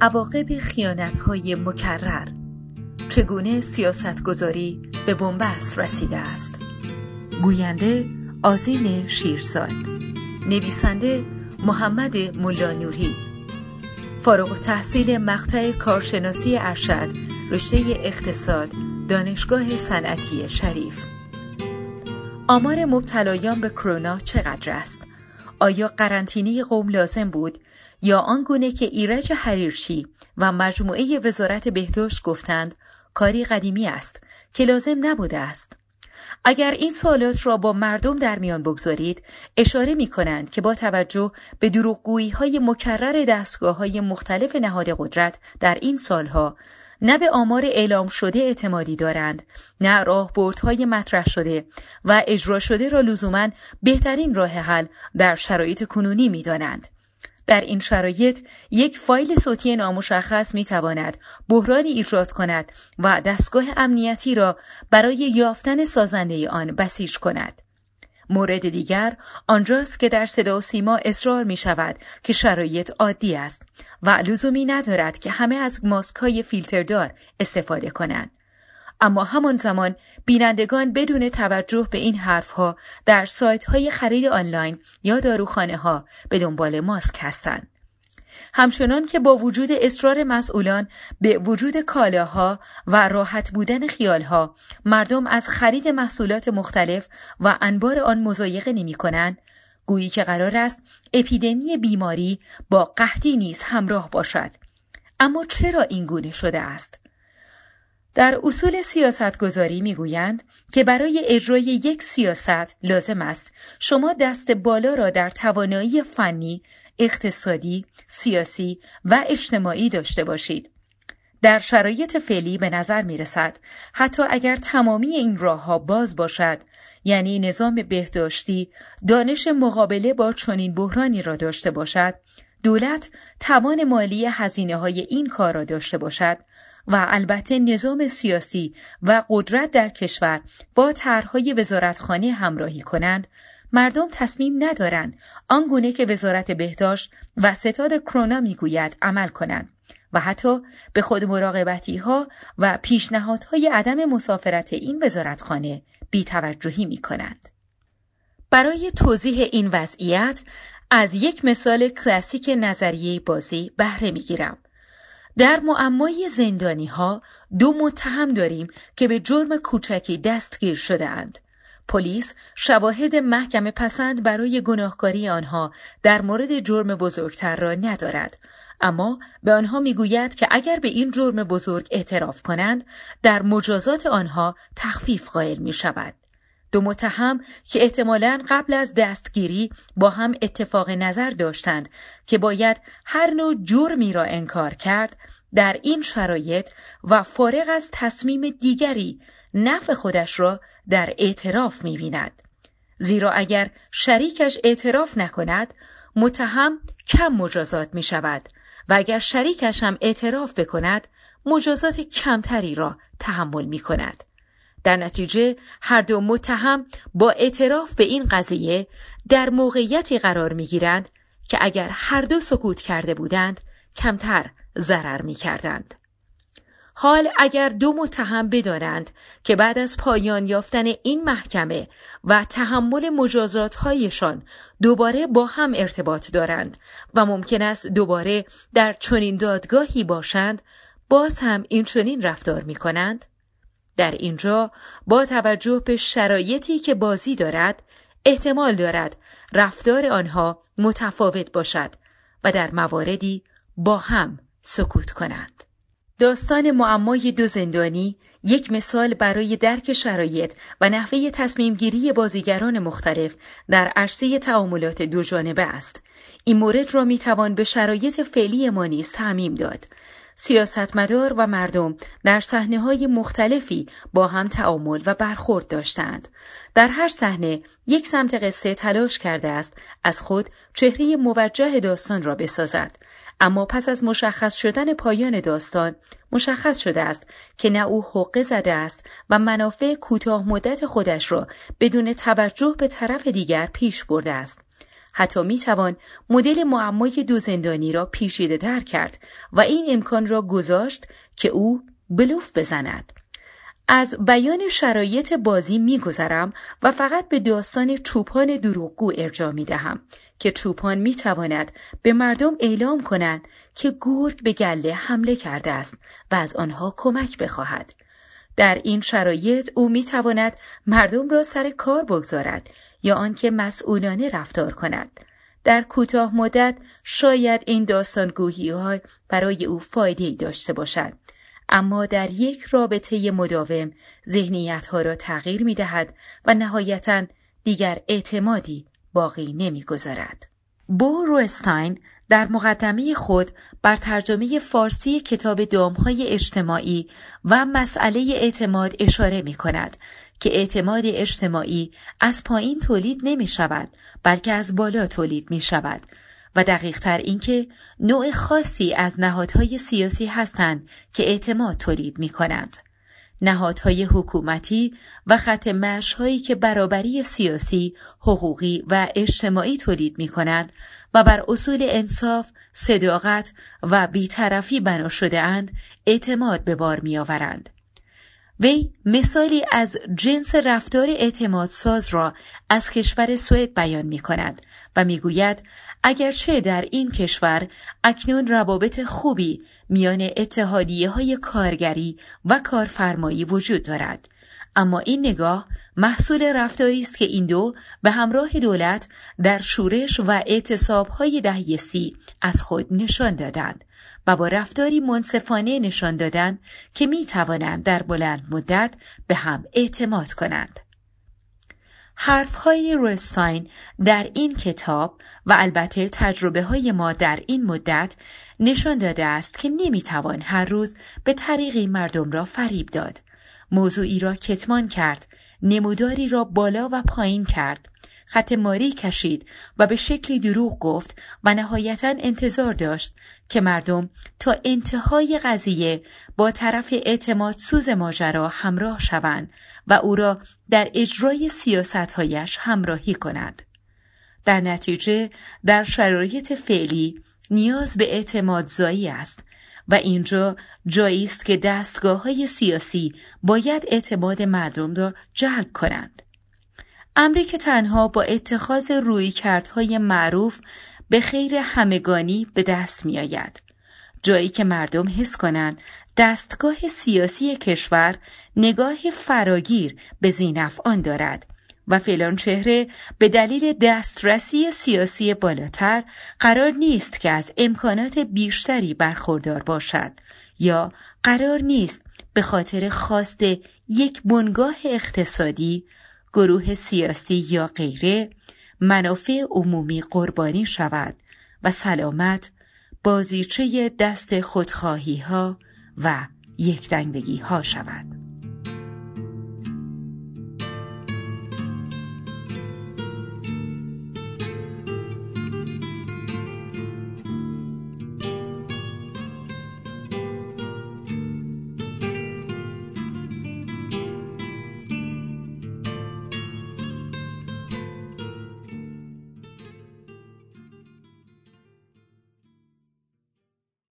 عواقب خیانتهای مکرر. چگونه سیاستگذاری به بنبست رسیده است؟ گوینده آزین شیرزاد. نویسنده محمد ملانوری. فارغ تحصیل مقطع کارشناسی ارشد رشته اقتصاد دانشگاه صنعتی شریف. آمار مبتلایان به کرونا چقدر است؟ آیا قرنطینه قوم لازم بود یا آنگونه که ایرج حریرچی و مجموعه وزارت بهداشت گفتند کاری قدیمی است که لازم نبوده است؟ اگر این سوالات را با مردم در میان بگذارید اشاره می کنند که با توجه به دروغگویی های مکرر دستگاه های مختلف نهاد قدرت در این سالها نه به آمار اعلام شده اعتمادی دارند نه راهبردهای مطرح شده و اجرا شده را لزوما بهترین راه حل در شرایط کنونی می دانند. در این شرایط یک فایل صوتی نامشخص می تواند بحرانی ایجاد کند و دستگاه امنیتی را برای یافتن سازنده آن بسیج کند. مورد دیگر آنجاست که در صدا و سیما اصرار می شود که شرایط عادی است و لزومی ندارد که همه از ماسک های فیلتردار استفاده کنند. اما همان زمان بینندگان بدون توجه به این حرفها در سایت های خرید آنلاین یا داروخانه ها به دنبال ماسک هستند. همچنان که با وجود اصرار مسئولان به وجود کالاها و راحت بودن خیالها مردم از خرید محصولات مختلف و انبار آن مزایقه نمی کنند گویی که قرار است اپیدمی بیماری با قحطی نیز همراه باشد. اما چرا این گونه شده است؟ در اصول سیاستگذاری می‌گویند که برای اجرای یک سیاست لازم است شما دست بالا را در توانایی فنی، اقتصادی، سیاسی و اجتماعی داشته باشید. در شرایط فعلی به نظر می رسد حتی اگر تمامی این راه ها باز باشد یعنی نظام بهداشتی دانش مقابله با چنین بحرانی را داشته باشد دولت توان مالی هزینه های این کار را داشته باشد و البته نظام سیاسی و قدرت در کشور با طرحهای وزارتخانه همراهی کنند مردم تصمیم ندارند آنگونه که وزارت بهداشت و ستاد کرونا می‌گوید عمل کنند و حتی به خود مراقبتی ها و پیشنهادهای عدم مسافرت این وزارتخانه بیتوجهی می کنند. برای توضیح این وضعیت از یک مثال کلاسیک نظریه بازی بهره می گیرم. در معمای زندانی ها دو متهم داریم که به جرم کوچکی دستگیر شده اند. پلیس شواهد محکم پسند برای گناهکاری آنها در مورد جرم بزرگتر را ندارد اما به آنها می‌گوید که اگر به این جرم بزرگ اعتراف کنند در مجازات آنها تخفیف قائل می شود. دو متهم که احتمالا قبل از دستگیری با هم اتفاق نظر داشتند که باید هر نوع جرمی را انکار کرد در این شرایط و فارغ از تصمیم دیگری نفع خودش را در اعتراف می بیند. زیرا اگر شریکش اعتراف نکند متهم کم مجازات می شود و اگر شریکش هم اعتراف بکند مجازات کمتری را تحمل می کند. در نتیجه هر دو متهم با اعتراف به این قضیه در موقعیتی قرار می گیرند که اگر هر دو سکوت کرده بودند کمتر ضرر می کردند. حال اگر دو متهم بدانند که بعد از پایان یافتن این محکمه و تحمل مجازاتهایشان دوباره با هم ارتباط دارند و ممکن است دوباره در چنین دادگاهی باشند باز هم این چنین رفتار می کنند؟ در اینجا با توجه به شرایطی که بازی دارد احتمال دارد رفتار آنها متفاوت باشد و در مواردی با هم سکوت کنند. داستان معمای دو زندانی یک مثال برای درک شرایط و نحوه تصمیمگیری بازیگران مختلف در عرصه تعاملات دو جانبه است. این مورد را می توان به شرایط فعلی ما نیز تعمیم داد. سیاستمدار و مردم در صحنه های مختلفی با هم تعامل و برخورد داشتند. در هر صحنه یک سمت قصه تلاش کرده است از خود چهره موجه داستان را بسازد. اما پس از مشخص شدن پایان داستان مشخص شده است که نه او حقه زده است و منافع کوتاه مدت خودش را بدون توجه به طرف دیگر پیش برده است حتی می توان مدل معمای دو زندانی را پیشیده در کرد و این امکان را گذاشت که او بلوف بزند. از بیان شرایط بازی میگذرم و فقط به داستان چوپان دروغگو ارجا می دهم که چوپان می تواند به مردم اعلام کند که گرگ به گله حمله کرده است و از آنها کمک بخواهد. در این شرایط او می تواند مردم را سر کار بگذارد یا آنکه مسئولانه رفتار کند. در کوتاه مدت شاید این داستانگویی ها برای او فایده داشته باشد. اما در یک رابطه مداوم ذهنیت ها را تغییر می دهد و نهایتا دیگر اعتمادی باقی نمی گذارد. بو روستاین در مقدمه خود بر ترجمه فارسی کتاب دامهای اجتماعی و مسئله اعتماد اشاره می کند که اعتماد اجتماعی از پایین تولید نمی شود بلکه از بالا تولید می شود و دقیق تر اینکه نوع خاصی از نهادهای سیاسی هستند که اعتماد تولید می کنند. نهادهای حکومتی و خط هایی که برابری سیاسی، حقوقی و اجتماعی تولید می کند و بر اصول انصاف، صداقت و بیطرفی بنا شده اند، اعتماد به بار می آورند. وی مثالی از جنس رفتار اعتماد ساز را از کشور سوئد بیان می کند و می گوید اگرچه در این کشور اکنون روابط خوبی میان اتحادیه های کارگری و کارفرمایی وجود دارد. اما این نگاه محصول رفتاری است که این دو به همراه دولت در شورش و اعتصاب های دهی سی از خود نشان دادند و با رفتاری منصفانه نشان دادند که می توانند در بلند مدت به هم اعتماد کنند. حرف های روستاین در این کتاب و البته تجربه های ما در این مدت نشان داده است که نمی‌توان هر روز به طریقی مردم را فریب داد. موضوعی را کتمان کرد، نموداری را بالا و پایین کرد، خط ماری کشید و به شکلی دروغ گفت و نهایتا انتظار داشت که مردم تا انتهای قضیه با طرف اعتماد سوز ماجرا همراه شوند و او را در اجرای سیاستهایش همراهی کند. در نتیجه در شرایط فعلی نیاز به اعتماد زایی است. و اینجا جایی است که دستگاه های سیاسی باید اعتماد مردم را جلب کنند. امری تنها با اتخاذ روی کردهای معروف به خیر همگانی به دست می آید. جایی که مردم حس کنند دستگاه سیاسی کشور نگاه فراگیر به زینفعان دارد و فلان چهره به دلیل دسترسی سیاسی بالاتر قرار نیست که از امکانات بیشتری برخوردار باشد یا قرار نیست به خاطر خواست یک بنگاه اقتصادی گروه سیاسی یا غیره منافع عمومی قربانی شود و سلامت بازیچه دست خودخواهی ها و یکدنگی ها شود.